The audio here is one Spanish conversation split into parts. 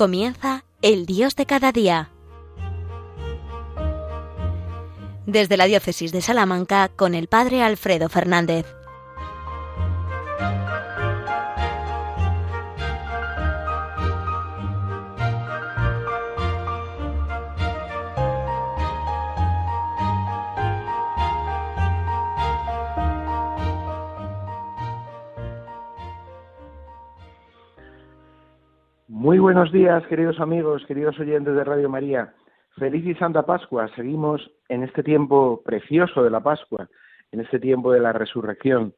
Comienza el Dios de cada día. Desde la Diócesis de Salamanca con el Padre Alfredo Fernández. Buenos días, queridos amigos, queridos oyentes de Radio María. Feliz y Santa Pascua. Seguimos en este tiempo precioso de la Pascua, en este tiempo de la resurrección,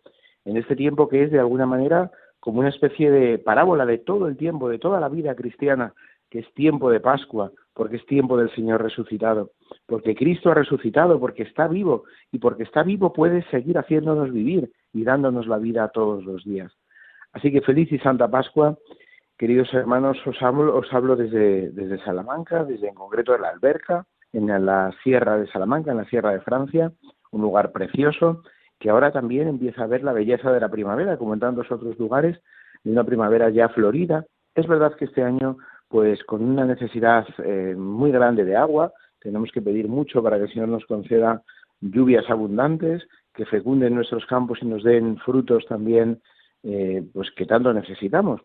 en este tiempo que es de alguna manera como una especie de parábola de todo el tiempo, de toda la vida cristiana, que es tiempo de Pascua, porque es tiempo del Señor resucitado, porque Cristo ha resucitado, porque está vivo y porque está vivo puede seguir haciéndonos vivir y dándonos la vida todos los días. Así que feliz y Santa Pascua Queridos hermanos, os hablo, os hablo desde, Salamanca, desde en concreto de la Alberca, en la sierra de Salamanca, en la sierra de Francia, un lugar precioso que ahora también empieza a ver la belleza de la primavera, como en tantos otros lugares, de una primavera ya florida. Es verdad que este año, pues con una necesidad eh, muy grande de agua, tenemos que pedir mucho para que el Señor nos conceda lluvias abundantes, que fecunden nuestros campos y nos den frutos también, eh, pues que tanto necesitamos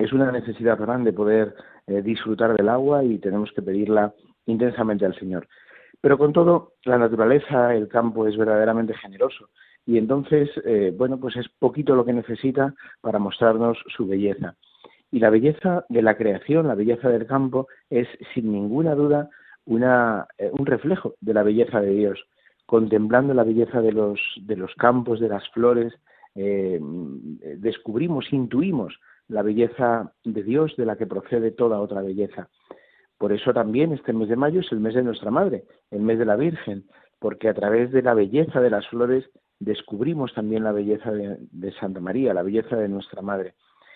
es una necesidad grande poder eh, disfrutar del agua y tenemos que pedirla intensamente al Señor. Pero con todo, la naturaleza, el campo es verdaderamente generoso y entonces, eh, bueno, pues es poquito lo que necesita para mostrarnos su belleza. Y la belleza de la creación, la belleza del campo, es sin ninguna duda una, eh, un reflejo de la belleza de Dios. Contemplando la belleza de los, de los campos, de las flores, descubrimos, intuimos la belleza de Dios de la que procede toda otra belleza. Por eso también este mes de mayo es el mes de nuestra Madre, el mes de la Virgen, porque a través de la belleza de las flores descubrimos también la belleza de, Santa María, la belleza de nuestra Madre.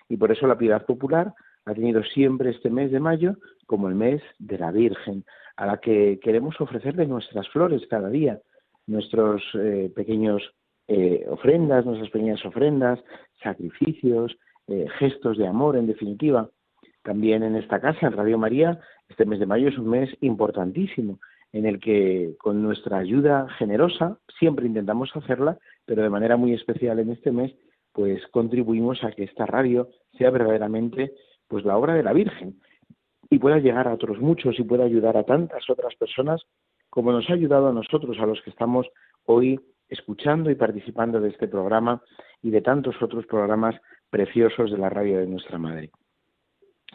Y por eso la piedad popular ha tenido siempre este mes de mayo como el mes de la Virgen, a la que queremos ofrecerle nuestras flores cada día, nuestros eh, pequeños eh, ofrendas, nuestras pequeñas ofrendas, sacrificios, eh, gestos de amor, en definitiva. También en esta casa, en Radio María, este mes de mayo es un mes importantísimo en el que con nuestra ayuda generosa, siempre intentamos hacerla, pero de manera muy especial en este mes, pues contribuimos a que esta radio sea verdaderamente pues la obra de la Virgen y pueda llegar a otros muchos y pueda ayudar a tantas otras personas como nos ha ayudado a nosotros, a los que estamos hoy escuchando y participando de este programa y de tantos otros programas preciosos de la radio de nuestra madre.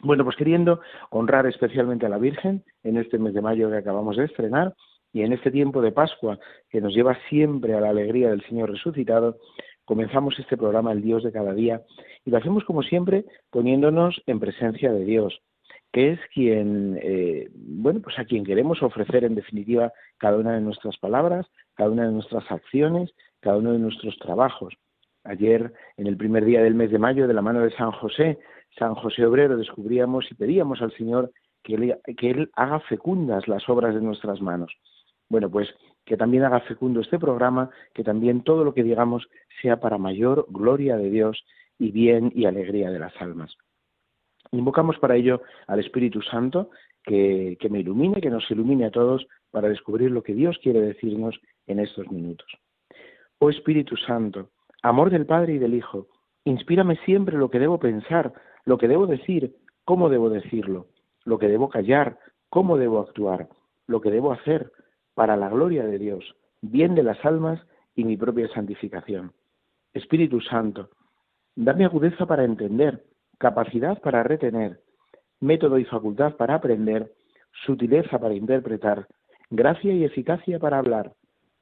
Bueno, pues queriendo honrar especialmente a la Virgen en este mes de mayo que acabamos de estrenar y en este tiempo de Pascua que nos lleva siempre a la alegría del Señor resucitado, comenzamos este programa El Dios de cada día y lo hacemos como siempre poniéndonos en presencia de Dios, que es quien, eh, bueno, pues a quien queremos ofrecer en definitiva cada una de nuestras palabras, cada una de nuestras acciones, cada uno de nuestros trabajos. Ayer, en el primer día del mes de mayo, de la mano de San José, San José Obrero, descubríamos y pedíamos al Señor que él, que él haga fecundas las obras de nuestras manos. Bueno, pues que también haga fecundo este programa, que también todo lo que digamos sea para mayor gloria de Dios y bien y alegría de las almas. Invocamos para ello al Espíritu Santo que, que me ilumine, que nos ilumine a todos para descubrir lo que Dios quiere decirnos en estos minutos. Oh Espíritu Santo, Amor del Padre y del Hijo, inspírame siempre lo que debo pensar, lo que debo decir, cómo debo decirlo, lo que debo callar, cómo debo actuar, lo que debo hacer, para la gloria de Dios, bien de las almas y mi propia santificación. Espíritu Santo, dame agudeza para entender, capacidad para retener, método y facultad para aprender, sutileza para interpretar, gracia y eficacia para hablar.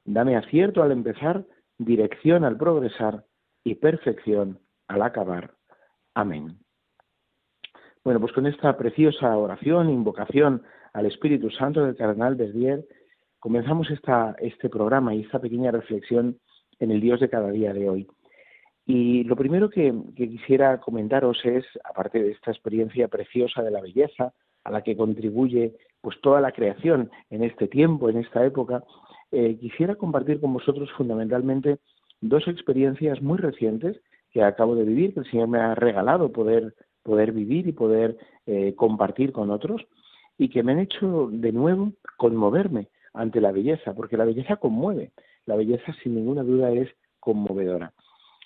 Dame acierto al empezar dirección al progresar y perfección al acabar. Amén. Bueno, pues con esta preciosa oración, invocación al Espíritu Santo del Cardenal Verdier, comenzamos esta, este programa y esta pequeña reflexión en el Dios de cada día de hoy. Y lo primero que, que, quisiera comentaros es, aparte de esta experiencia preciosa de la belleza, a la que contribuye pues toda la creación en este tiempo, en esta época, eh, quisiera compartir con vosotros fundamentalmente dos experiencias muy recientes que acabo de vivir, que el Señor me ha regalado poder poder vivir y poder eh, compartir con otros y que me han hecho de nuevo conmoverme ante la belleza, porque la belleza conmueve, la belleza sin ninguna duda es conmovedora.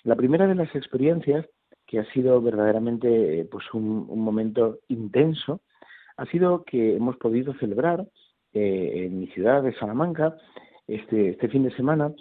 La primera de las experiencias, que ha sido verdaderamente eh, pues un, momento intenso, ha sido que hemos podido celebrar en mi ciudad de Salamanca este, este fin de semana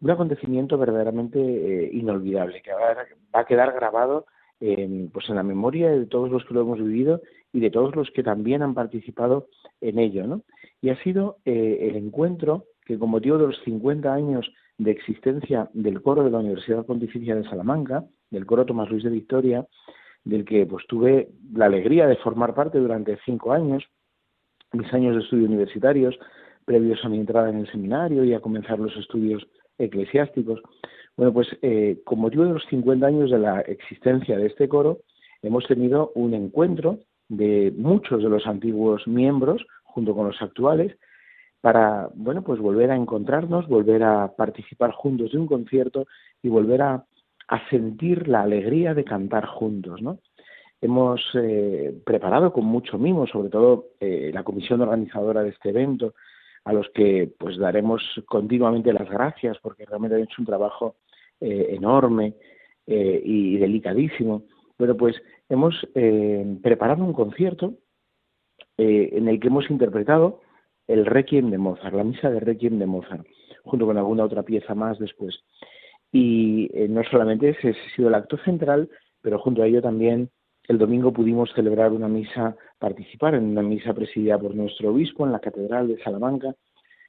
un acontecimiento verdaderamente eh, inolvidable, que va a, quedar grabado en, pues en la memoria de todos los que lo hemos vivido y de todos los que también han participado en ello. ¿no? Y ha sido el encuentro que con motivo de los 50 años de existencia del coro de la Universidad Pontificia de Salamanca, del coro Tomás Luis de Victoria, del que pues tuve la alegría de formar parte durante cinco años, mis años de estudios universitarios, previos a mi entrada en el seminario y a comenzar los estudios eclesiásticos. Bueno, pues eh, con motivo de los 50 años de la existencia de este coro, hemos tenido un encuentro de muchos de los antiguos miembros, junto con los actuales, para, bueno, pues volver a encontrarnos, volver a participar juntos de un concierto y volver a, sentir la alegría de cantar juntos, ¿no? Hemos eh, preparado con mucho mimo, sobre todo eh, la comisión organizadora de este evento, a los que pues daremos continuamente las gracias porque realmente han hecho un trabajo eh, enorme y delicadísimo. Bueno, pues hemos preparado un concierto en el que hemos interpretado el Requiem de Mozart, la misa de Requiem de Mozart, junto con alguna otra pieza más después. Y eh, no solamente ese, ha sido el acto central, pero junto a ello también el domingo pudimos celebrar una misa, participar en una misa presidida por nuestro obispo en la Catedral de Salamanca,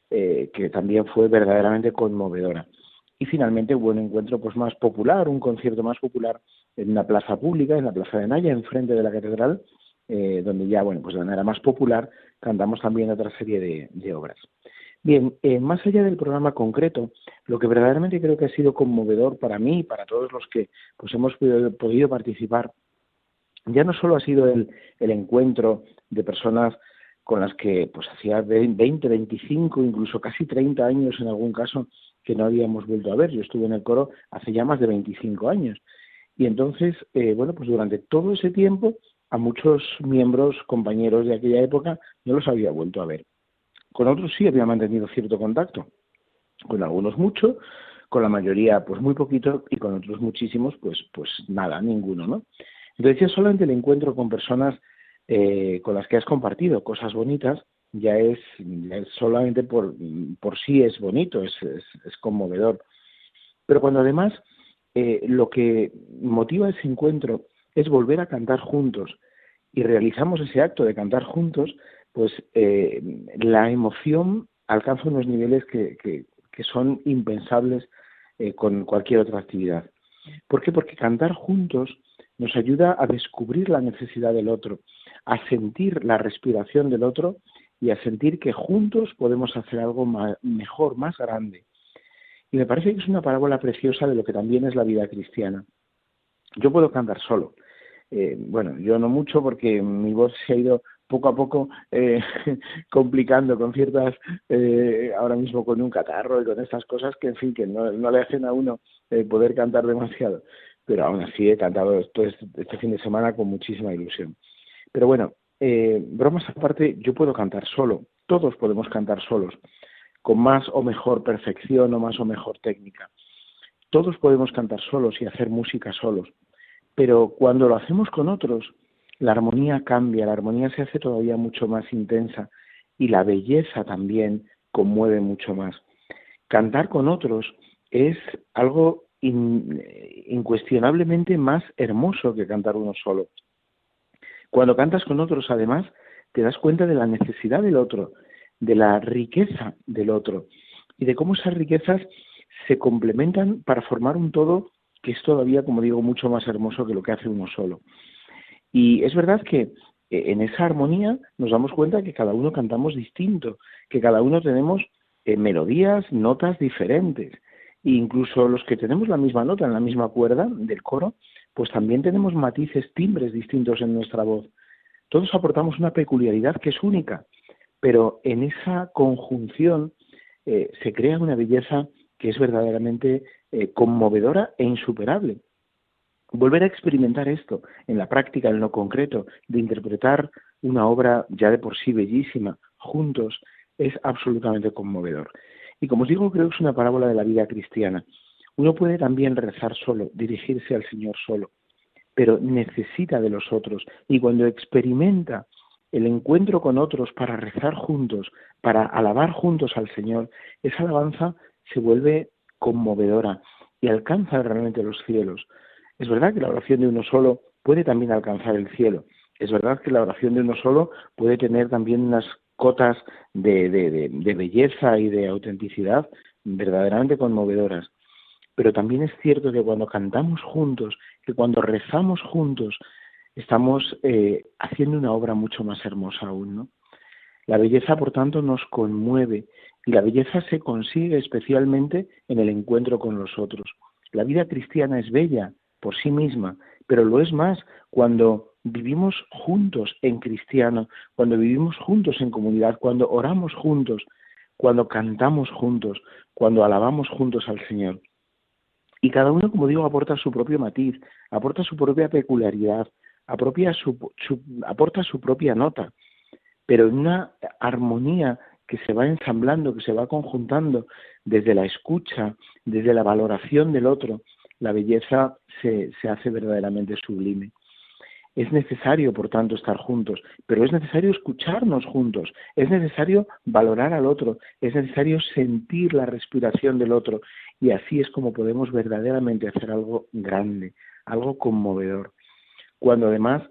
eh, que también fue verdaderamente conmovedora. Y finalmente hubo un encuentro pues más popular, un concierto más popular en una plaza pública, en la Plaza de Naya, enfrente de la catedral, eh, donde ya, bueno, pues de manera más popular cantamos también otra serie de, obras. Bien, eh, más allá del programa concreto, lo que verdaderamente creo que ha sido conmovedor para mí y para todos los que pues hemos podido, participar, ya no solo ha sido el, encuentro de personas con las que pues hacía 20, 25, incluso casi 30 años en algún caso que no habíamos vuelto a ver. Yo estuve en el coro hace ya más de 25 años. Y entonces, eh, bueno, pues durante todo ese tiempo a muchos miembros, compañeros de aquella época, no los había vuelto a ver. Con otros sí había mantenido cierto contacto, con algunos mucho, con la mayoría pues muy poquito y con otros muchísimos pues pues nada, ninguno, ¿no? Entonces ya solamente el encuentro con personas eh, con las que has compartido cosas bonitas ya es, solamente por, por sí es bonito, es, conmovedor. Pero cuando además eh, lo que motiva ese encuentro es volver a cantar juntos y realizamos ese acto de cantar juntos, pues eh, la emoción alcanza unos niveles que, que, son impensables con cualquier otra actividad. ¿Por qué? Porque cantar juntos nos ayuda a descubrir la necesidad del otro, a sentir la respiración del otro y a sentir que juntos podemos hacer algo mejor, más grande. Y me parece que es una parábola preciosa de lo que también es la vida cristiana. Yo puedo cantar solo, eh, bueno, yo no mucho porque mi voz se ha ido poco a poco eh, complicando con ciertas, eh, ahora mismo con un catarro y con estas cosas que, en fin, que no, le hacen a uno poder cantar demasiado. Pero aún así he cantado esto este fin de semana con muchísima ilusión. Pero bueno, bromas aparte, yo puedo cantar solo, todos podemos cantar solos, con más o mejor perfección o más o mejor técnica. Todos podemos cantar solos y hacer música solos pero cuando lo hacemos con otros, la armonía cambia, la armonía se hace todavía mucho más intensa y la belleza también conmueve mucho más. Cantar con otros es algo incuestionablemente más hermoso que cantar uno solo. Cuando cantas con otros, además, te das cuenta de la necesidad del otro, de la riqueza del otro y de cómo esas riquezas se complementan para formar un todo que es todavía, como digo, mucho más hermoso que lo que hace uno solo. Y es verdad que eh, en esa armonía nos damos cuenta que cada uno cantamos distinto, que cada uno tenemos eh, melodías, notas diferentes. E incluso los que tenemos la misma nota en la misma cuerda del coro, pues también tenemos matices, timbres distintos en nuestra voz. Todos aportamos una peculiaridad que es única, pero en esa conjunción eh, se crea una belleza que es verdaderamente eh, conmovedora e insuperable. volver a experimentar esto en la práctica, en lo concreto, de interpretar una obra ya de por sí bellísima juntos, es absolutamente conmovedor. Y como os digo, creo que es una parábola de la vida cristiana. Uno puede también rezar solo, dirigirse al Señor solo, pero necesita de los otros. Y cuando experimenta el encuentro con otros para rezar juntos, para alabar juntos al Señor, esa alabanza se vuelve conmovedora y alcanza realmente los cielos. Es verdad que la oración de uno solo puede también alcanzar el cielo. Es verdad que la oración de uno solo puede tener también unas cotas de, de, belleza y de autenticidad verdaderamente conmovedoras. Pero también es cierto que cuando cantamos juntos, que cuando rezamos juntos, estamos eh, haciendo una obra mucho más hermosa aún, ¿no? La belleza, por tanto, nos conmueve y la belleza se consigue especialmente en el encuentro con los otros. La vida cristiana es bella por sí misma, pero lo es más cuando vivimos juntos en cristiano, cuando vivimos juntos en comunidad, cuando oramos juntos, cuando cantamos juntos, cuando alabamos juntos al Señor. Y cada uno, como digo, aporta su propio matiz, aporta su propia peculiaridad, su, aporta su propia nota, pero en una armonía que se va ensamblando, que se va conjuntando desde la escucha, desde la valoración del otro, la belleza se, se hace verdaderamente sublime. Es necesario, por tanto, estar juntos, pero es necesario escucharnos juntos, es necesario valorar al otro, es necesario sentir la respiración del otro y así es como podemos verdaderamente hacer algo grande, algo conmovedor. Cuando además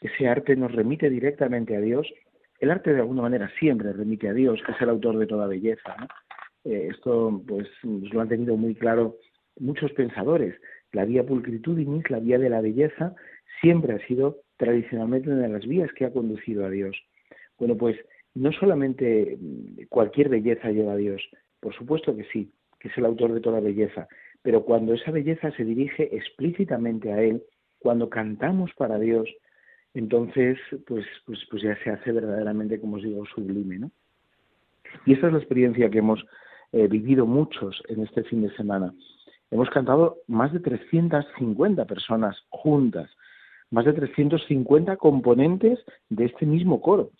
ese arte nos remite directamente a Dios, el arte de alguna manera siempre remite a Dios, que es el autor de toda belleza. Eh, esto pues lo han tenido muy claro muchos pensadores. La vía pulcritudinis, la vía de la belleza, siempre ha sido tradicionalmente una de las vías que ha conducido a Dios. Bueno, pues no solamente mm, cualquier belleza lleva a Dios, por supuesto que sí, que es el autor de toda belleza, pero cuando esa belleza se dirige explícitamente a Él, cuando cantamos para Dios, entonces pues, pues, pues ya se hace verdaderamente, como os digo, sublime. ¿no? Y esta es la experiencia que hemos eh, vivido muchos en este fin de semana. Hemos cantado más de 350 personas juntas, más de 350 componentes de este mismo coro,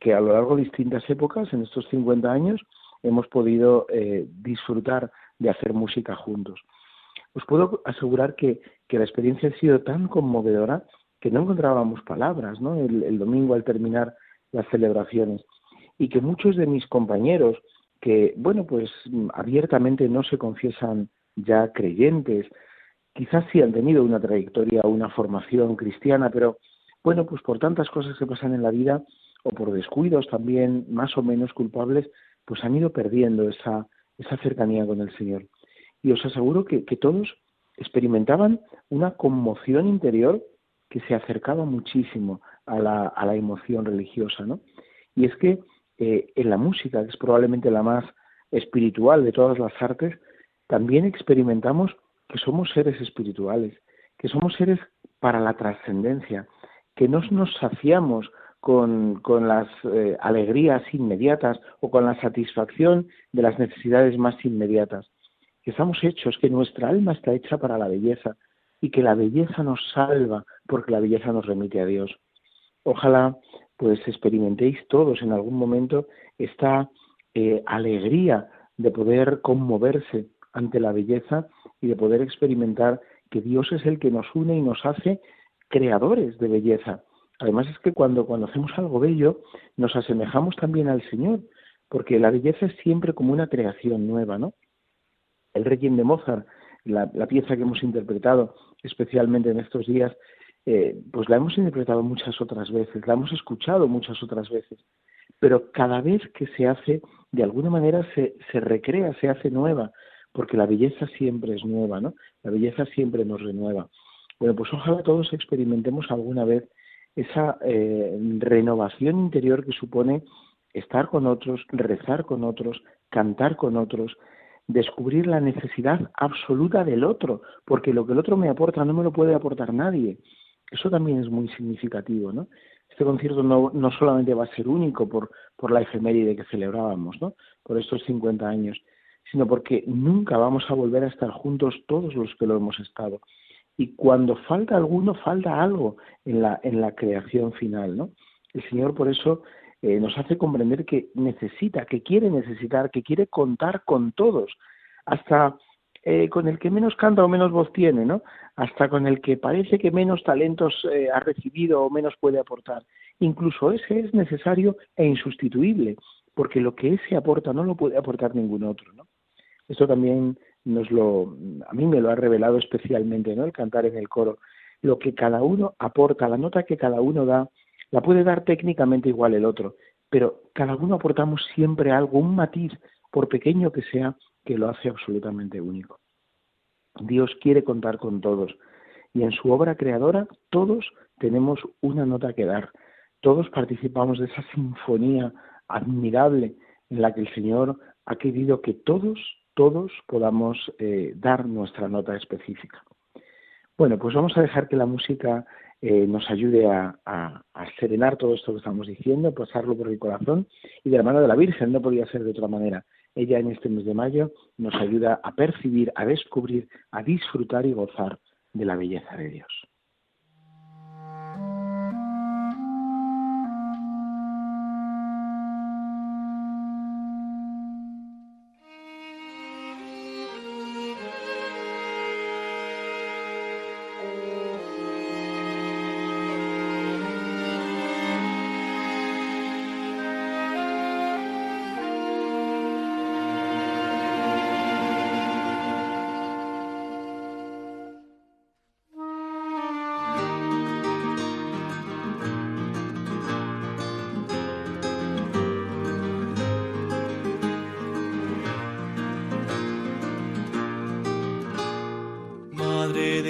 que a lo largo de distintas épocas, en estos 50 años, hemos podido eh, disfrutar de hacer música juntos. Os puedo asegurar que, que, la experiencia ha sido tan conmovedora que no encontrábamos palabras ¿no? el domingo al terminar las celebraciones y que muchos de mis compañeros que, bueno, pues abiertamente no se confiesan ya creyentes, quizás sí han tenido una trayectoria o una formación cristiana, pero bueno, pues por tantas cosas que pasan en la vida o por descuidos también más o menos culpables, pues han ido perdiendo esa, esa cercanía con el Señor. Y os aseguro que, todos experimentaban una conmoción interior que se acercaba muchísimo a la, a la emoción religiosa, ¿no? Y es que eh, en la música, que es probablemente la más espiritual de todas las artes, también experimentamos que somos seres espirituales, que somos seres para la trascendencia, que no nos saciamos con, con las eh, alegrías inmediatas o con la satisfacción de las necesidades más inmediatas, que estamos hechos, que nuestra alma está hecha para la belleza y que la belleza nos salva porque la belleza nos remite a Dios. Ojalá pues experimentéis todos en algún momento esta eh, alegría de poder conmoverse ante la belleza y de poder experimentar que Dios es el que nos une y nos hace creadores de belleza. Además es que cuando, cuando hacemos algo bello nos asemejamos también al Señor, porque la belleza es siempre como una creación nueva, ¿no? El Requiem de Mozart, la, pieza que hemos interpretado especialmente en estos días, eh, pues la hemos interpretado muchas otras veces, la hemos escuchado muchas otras veces, pero cada vez que se hace, de alguna manera se, se recrea, se hace nueva, porque la belleza siempre es nueva, ¿no? La belleza siempre nos renueva. Bueno, pues ojalá todos experimentemos alguna vez esa eh, renovación interior que supone estar con otros, rezar con otros, cantar con otros, descubrir la necesidad absoluta del otro, porque lo que el otro me aporta no me lo puede aportar nadie. Eso también es muy significativo, ¿no? Este concierto no, no solamente va a ser único por, por la efeméride que celebrábamos, ¿no? Por estos 50 años, sino porque nunca vamos a volver a estar juntos todos los que lo hemos estado. y cuando falta alguno, falta algo en la, en la creación final, ¿no? El Señor por eso eh, nos hace comprender que necesita, que quiere necesitar, que quiere contar con todos, hasta eh, con el que menos canta o menos voz tiene, ¿no? Hasta con el que parece que menos talentos eh, ha recibido o menos puede aportar. Incluso ese es necesario e insustituible, porque lo que ese aporta no lo puede aportar ningún otro, ¿no? Esto también nos lo, a mí me lo ha revelado especialmente, ¿no? El cantar en el coro. Lo que cada uno aporta, la nota que cada uno da, la puede dar técnicamente igual el otro, pero cada uno aportamos siempre algo, un matiz, por pequeño que sea, que lo hace absolutamente único. Dios quiere contar con todos y en su obra creadora todos tenemos una nota que dar, todos participamos de esa sinfonía admirable en la que el Señor ha querido que todos todos podamos eh, dar nuestra nota específica. Bueno, pues vamos a dejar que la música eh, nos ayude a, serenar todo esto que estamos diciendo, pasarlo por el corazón y de la mano de la Virgen, no podía ser de otra manera. Ella en este mes de mayo nos ayuda a percibir, a descubrir, a disfrutar y gozar de la belleza de Dios.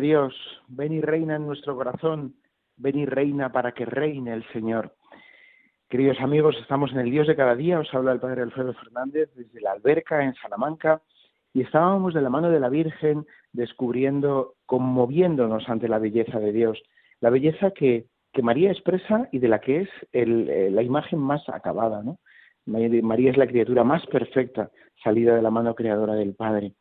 Dios, ven y reina en nuestro corazón, ven y reina para que reine el Señor. Queridos amigos, estamos en el Dios de cada día, os habla el Padre Alfredo Fernández desde la alberca en Salamanca y estábamos de la mano de la Virgen descubriendo, conmoviéndonos ante la belleza de Dios, la belleza que, María expresa y de la que es eh, la imagen más acabada, ¿no? María es la criatura más perfecta, salida de la mano creadora del Padre.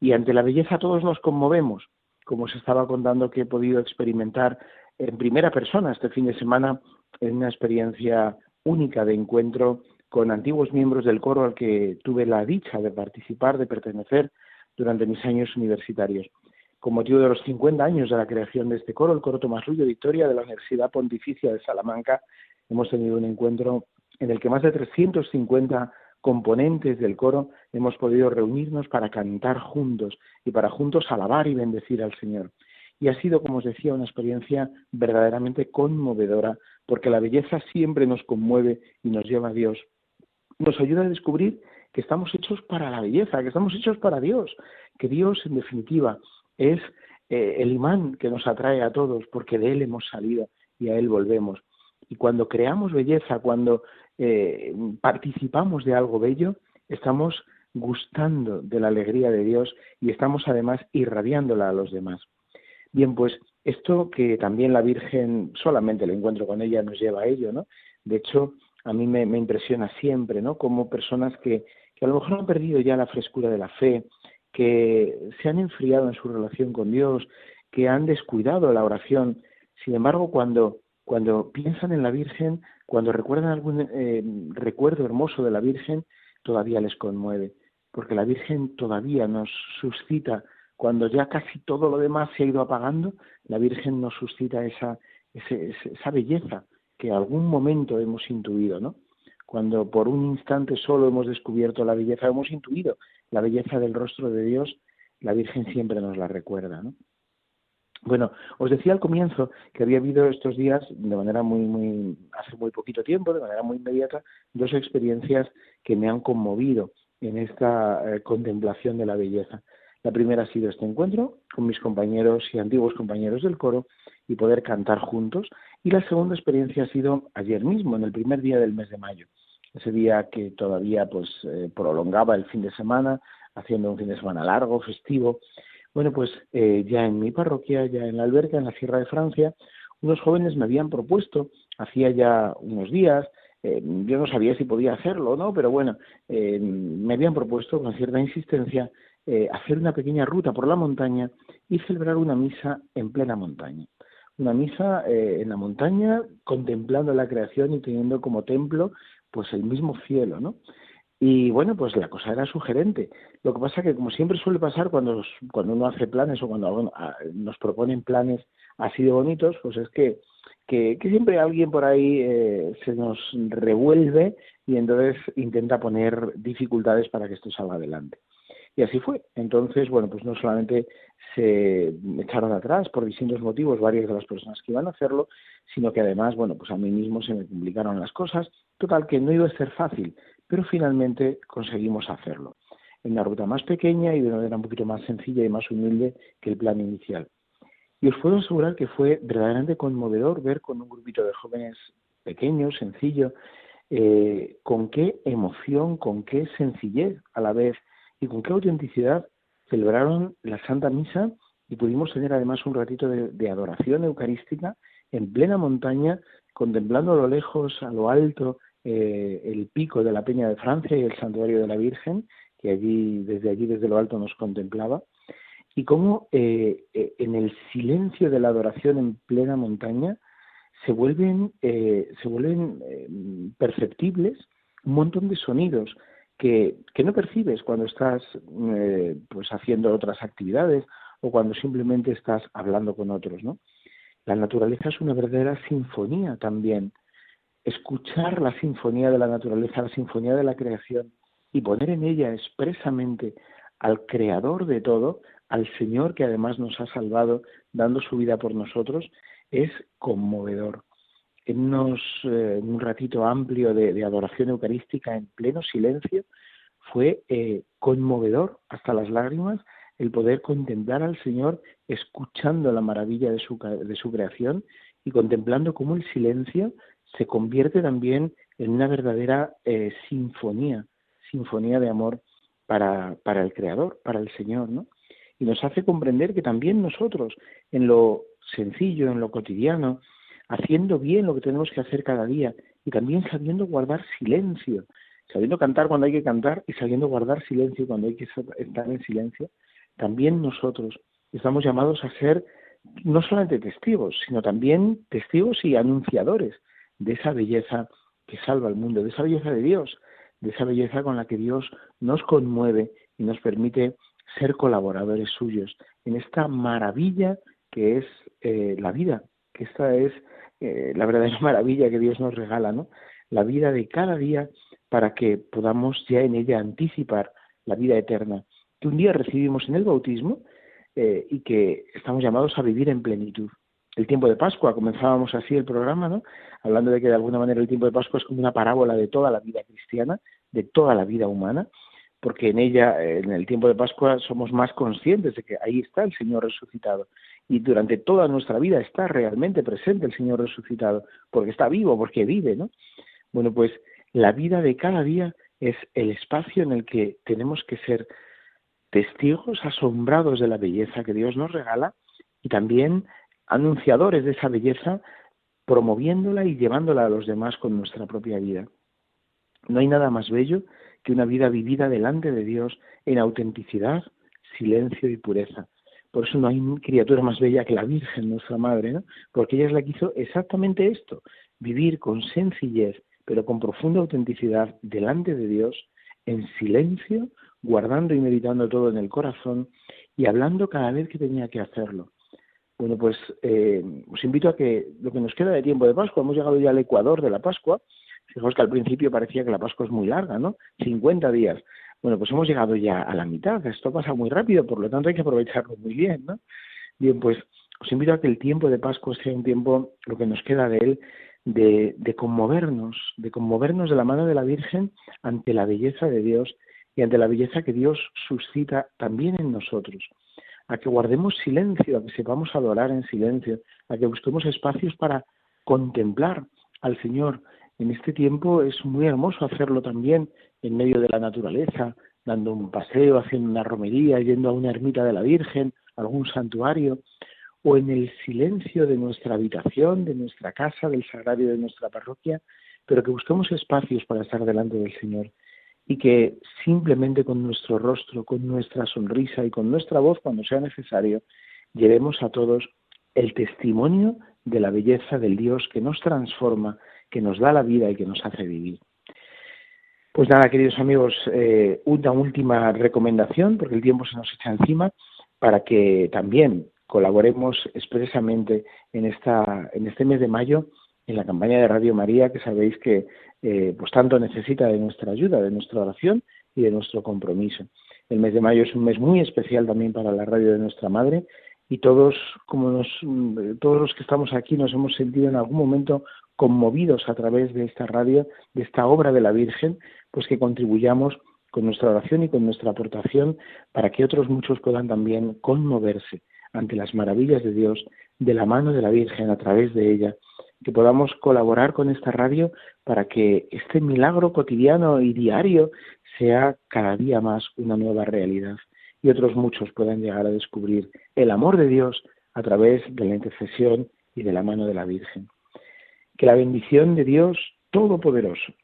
Y ante la belleza todos nos conmovemos, como os estaba contando que he podido experimentar en primera persona este fin de semana en una experiencia única de encuentro con antiguos miembros del coro al que tuve la dicha de participar, de pertenecer durante mis años universitarios. Con motivo de los 50 años de la creación de este coro, el coro Tomás Rullo Victoria de la Universidad Pontificia de Salamanca, hemos tenido un encuentro en el que más de 350 componentes del coro hemos podido reunirnos para cantar juntos y para juntos alabar y bendecir al Señor. Y ha sido, como os decía, una experiencia verdaderamente conmovedora, porque la belleza siempre nos conmueve y nos lleva a Dios. Nos ayuda a descubrir que estamos hechos para la belleza, que estamos hechos para Dios, que Dios, en definitiva, es eh, el imán que nos atrae a todos, porque de Él hemos salido y a Él volvemos. Y cuando creamos belleza, cuando eh, participamos de algo bello, estamos gustando de la alegría de Dios y estamos además irradiándola a los demás. Bien, pues esto que también la Virgen, solamente el encuentro con ella nos lleva a ello, ¿no? De hecho, a mí me, impresiona siempre, ¿no? Como personas que, que a lo mejor han perdido ya la frescura de la fe, que se han enfriado en su relación con Dios, que han descuidado la oración. Sin embargo, cuando, cuando piensan en la Virgen, cuando recuerdan algún eh, recuerdo hermoso de la Virgen, todavía les conmueve, porque la Virgen todavía nos suscita, cuando ya casi todo lo demás se ha ido apagando, la Virgen nos suscita esa, esa belleza que algún momento hemos intuido, ¿no? Cuando por un instante solo hemos descubierto la belleza, hemos intuido la belleza del rostro de Dios, la Virgen siempre nos la recuerda, ¿no? Bueno, os decía al comienzo que había habido estos días, de manera muy, muy, hace muy poquito tiempo, de manera muy inmediata, dos experiencias que me han conmovido en esta eh, contemplación de la belleza. La primera ha sido este encuentro con mis compañeros y antiguos compañeros del coro y poder cantar juntos. Y la segunda experiencia ha sido ayer mismo, en el primer día del mes de mayo. Ese día que todavía pues eh, prolongaba el fin de semana, haciendo un fin de semana largo, festivo. Bueno, pues eh, ya en mi parroquia, ya en la alberca, en la Sierra de Francia, unos jóvenes me habían propuesto, hacía ya unos días, eh, yo no sabía si podía hacerlo o no, pero bueno, me habían propuesto con cierta insistencia eh, hacer una pequeña ruta por la montaña y celebrar una misa en plena montaña. Una misa eh, en la montaña contemplando la creación y teniendo como templo pues el mismo cielo, ¿no? Y bueno, pues la cosa era sugerente. Lo que pasa que como siempre suele pasar cuando, cuando uno hace planes o cuando nos proponen planes así de bonitos, pues es que, que, siempre alguien por ahí eh, se nos revuelve y entonces intenta poner dificultades para que esto salga adelante. Y así fue. Entonces, bueno, pues no solamente se echaron atrás por distintos motivos varias de las personas que iban a hacerlo, sino que además, bueno, pues a mí mismo se me complicaron las cosas. Total, que no iba a ser fácil, pero finalmente conseguimos hacerlo. En una ruta más pequeña y de una manera un poquito más sencilla y más humilde que el plan inicial. Y os puedo asegurar que fue verdaderamente conmovedor ver con un grupito de jóvenes pequeños, sencillo, eh, con qué emoción, con qué sencillez a la vez y con qué autenticidad celebraron la Santa Misa y pudimos tener además un ratito de, adoración eucarística en plena montaña, contemplando a lo lejos, a lo alto, eh, el pico de la Peña de Francia y el Santuario de la Virgen, que allí, desde allí, desde lo alto, nos contemplaba, y cómo eh, eh, en el silencio de la adoración en plena montaña se vuelven, se vuelven perceptibles un montón de sonidos, que, que no percibes cuando estás pues haciendo otras actividades o cuando simplemente estás hablando con otros, ¿no? La naturaleza es una verdadera sinfonía también. Escuchar la sinfonía de la naturaleza, la sinfonía de la creación y poner en ella expresamente al creador de todo, al Señor que además nos ha salvado dando su vida por nosotros, es conmovedor. En, eh, un ratito amplio de, adoración eucarística en pleno silencio, fue eh, conmovedor hasta las lágrimas el poder contemplar al Señor escuchando la maravilla de su, de su creación y contemplando cómo el silencio se convierte también en una verdadera eh, sinfonía, sinfonía de amor para, para el Creador, para el Señor, ¿no? Y nos hace comprender que también nosotros, en lo sencillo, en lo cotidiano, haciendo bien lo que tenemos que hacer cada día y también sabiendo guardar silencio, sabiendo cantar cuando hay que cantar y sabiendo guardar silencio cuando hay que estar en silencio, también nosotros estamos llamados a ser no solamente testigos, sino también testigos y anunciadores de esa belleza que salva al mundo, de esa belleza de Dios, de esa belleza con la que Dios nos conmueve y nos permite ser colaboradores suyos en esta maravilla que es eh, la vida, que esta es eh, la verdadera maravilla que Dios nos regala, ¿no? La vida de cada día para que podamos ya en ella anticipar la vida eterna que un día recibimos en el bautismo eh, y que estamos llamados a vivir en plenitud. El tiempo de Pascua, comenzábamos así el programa, ¿no? Hablando de que de alguna manera el tiempo de Pascua es como una parábola de toda la vida cristiana, de toda la vida humana, porque en ella, en el tiempo de Pascua, somos más conscientes de que ahí está el Señor resucitado y durante toda nuestra vida está realmente presente el Señor resucitado, porque está vivo, porque vive, ¿no? Bueno, pues la vida de cada día es el espacio en el que tenemos que ser testigos asombrados de la belleza que Dios nos regala y también anunciadores de esa belleza, promoviéndola y llevándola a los demás con nuestra propia vida. No hay nada más bello que una vida vivida delante de Dios en autenticidad, silencio y pureza. Por eso no hay criatura más bella que la Virgen, nuestra Madre, ¿no? Porque ella es la que hizo exactamente esto, vivir con sencillez, pero con profunda autenticidad delante de Dios, en silencio, guardando y meditando todo en el corazón y hablando cada vez que tenía que hacerlo. Bueno, pues eh, os invito a que lo que nos queda de tiempo de Pascua, hemos llegado ya al Ecuador de la Pascua, fijaos que al principio parecía que la Pascua es muy larga, ¿no? 50 días. Bueno, pues hemos llegado ya a la mitad, esto pasa muy rápido, por lo tanto hay que aprovecharlo muy bien, ¿no? Bien, pues os invito a que el tiempo de Pascua sea un tiempo, lo que nos queda de él, de, de conmovernos, de conmovernos de la mano de la Virgen ante la belleza de Dios y ante la belleza que Dios suscita también en nosotros, a que guardemos silencio, a que sepamos adorar en silencio, a que busquemos espacios para contemplar al Señor. En este tiempo es muy hermoso hacerlo también en medio de la naturaleza, dando un paseo, haciendo una romería, yendo a una ermita de la Virgen, algún santuario, o en el silencio de nuestra habitación, de nuestra casa, del sagrario de nuestra parroquia, pero que busquemos espacios para estar delante del Señor y que simplemente con nuestro rostro, con nuestra sonrisa y con nuestra voz, cuando sea necesario, llevemos a todos el testimonio de la belleza del Dios que nos transforma, que nos da la vida y que nos hace vivir. Pues nada, queridos amigos, eh, una última recomendación, porque el tiempo se nos echa encima, para que también colaboremos expresamente en, esta, en este mes de mayo en la campaña de Radio María, que sabéis que eh, pues tanto necesita de nuestra ayuda, de nuestra oración y de nuestro compromiso. El mes de mayo es un mes muy especial también para la radio de nuestra madre y todos, como nos, todos los que estamos aquí nos hemos sentido en algún momento conmovidos a través de esta radio, de esta obra de la Virgen, pues que contribuyamos con nuestra oración y con nuestra aportación para que otros muchos puedan también conmoverse ante las maravillas de Dios de la mano de la Virgen a través de ella que podamos colaborar con esta radio para que este milagro cotidiano y diario sea cada día más una nueva realidad y otros muchos puedan llegar a descubrir el amor de Dios a través de la intercesión y de la mano de la Virgen. Que la bendición de Dios Todopoderoso,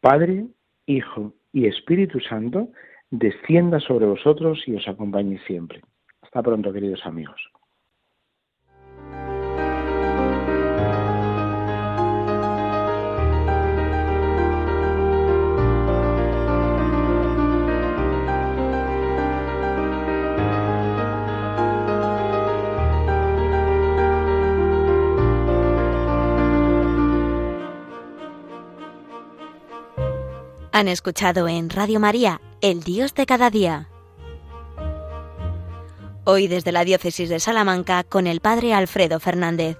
Padre, Hijo y Espíritu Santo, descienda sobre vosotros y os acompañe siempre. Hasta pronto, queridos amigos. Han escuchado en Radio María, El Dios de cada día. Hoy desde la Diócesis de Salamanca con el Padre Alfredo Fernández.